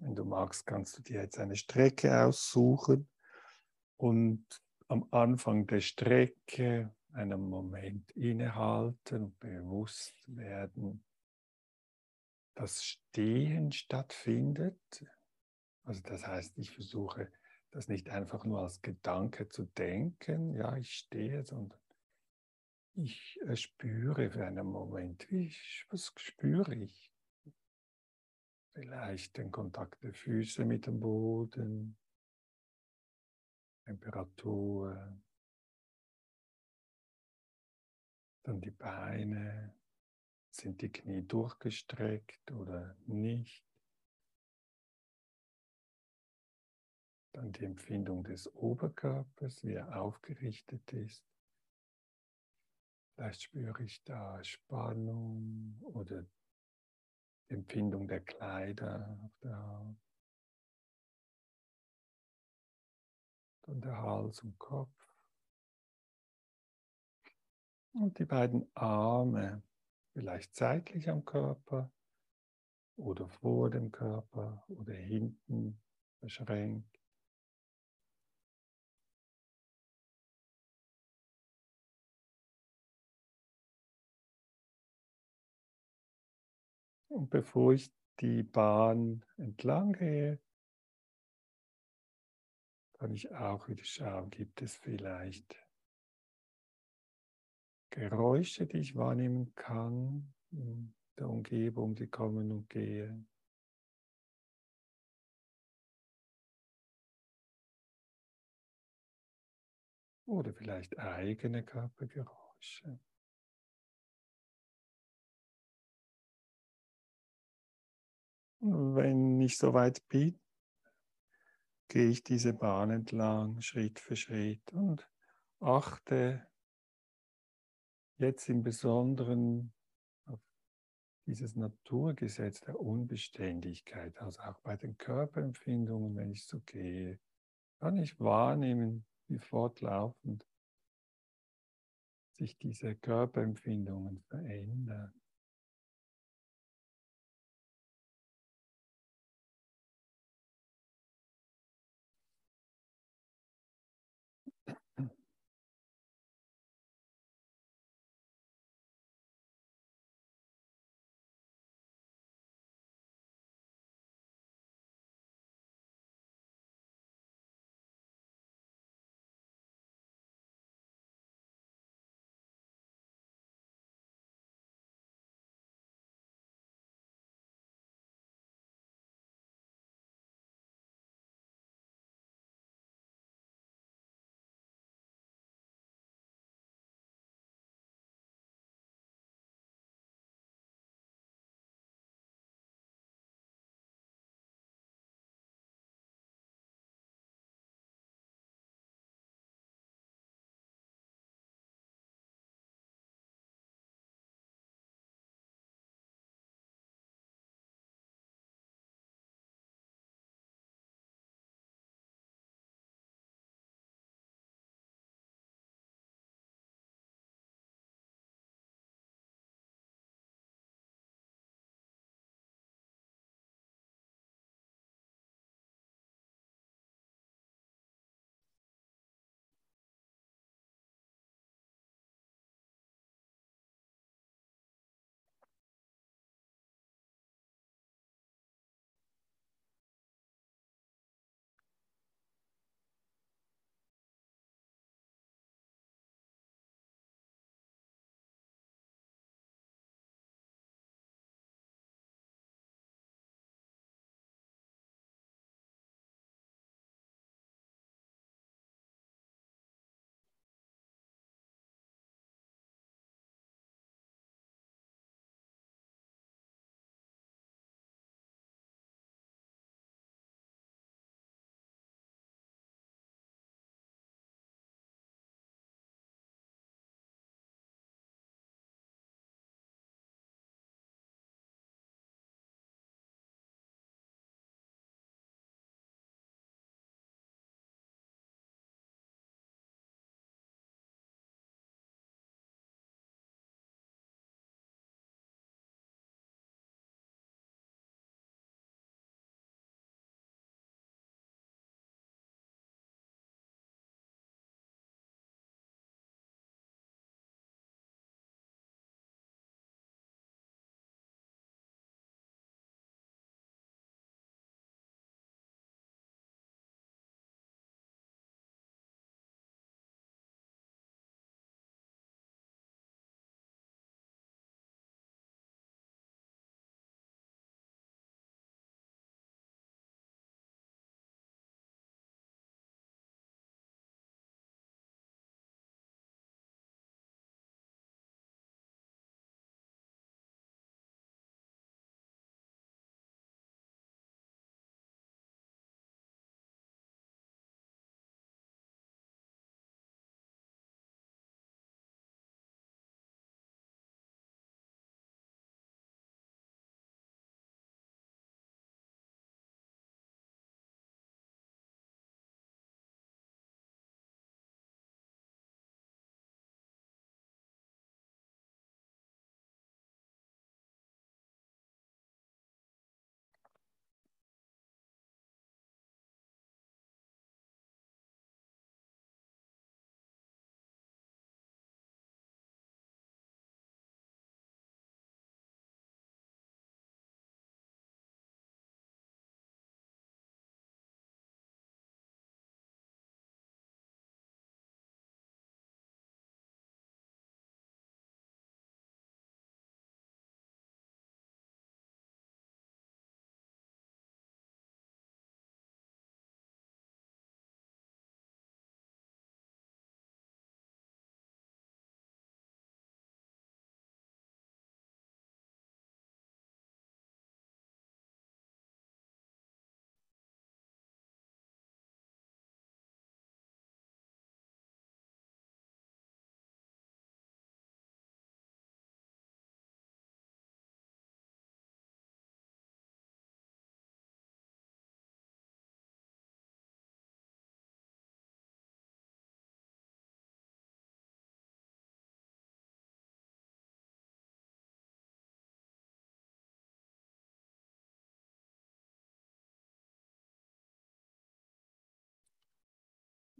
Wenn du magst, kannst du dir jetzt eine Strecke aussuchen und am Anfang der Strecke einen Moment innehalten und bewusst werden, dass Stehen stattfindet. Also das heißt, ich versuche das nicht einfach nur als Gedanke zu denken, ja, ich stehe, sondern ich äh, spüre für einen Moment, ich, was spüre ich? Vielleicht den Kontakt der Füße mit dem Boden, Temperatur, dann die Beine, sind die Knie durchgestreckt oder nicht? Dann die Empfindung des Oberkörpers, wie er aufgerichtet ist. Vielleicht spüre ich da Spannung oder Empfindung der Kleider auf der Haut. Dann der Hals und Kopf. Und die beiden Arme, vielleicht seitlich am Körper oder vor dem Körper oder hinten verschränkt. Und bevor ich die Bahn entlang gehe, kann ich auch wieder schauen, gibt es vielleicht Geräusche, die ich wahrnehmen kann in der Umgebung, die kommen und gehen. Oder vielleicht eigene Körpergeräusche. Wenn ich soweit bin, gehe ich diese Bahn entlang, Schritt für Schritt und achte jetzt im Besonderen auf dieses Naturgesetz der Unbeständigkeit, also auch bei den Körperempfindungen, wenn ich so gehe, kann ich wahrnehmen, wie fortlaufend sich diese Körperempfindungen verändern.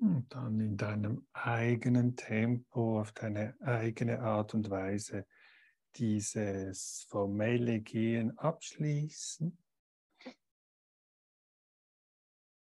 Und dann in deinem eigenen Tempo, auf deine eigene Art und Weise dieses formelle Gehen abschließen.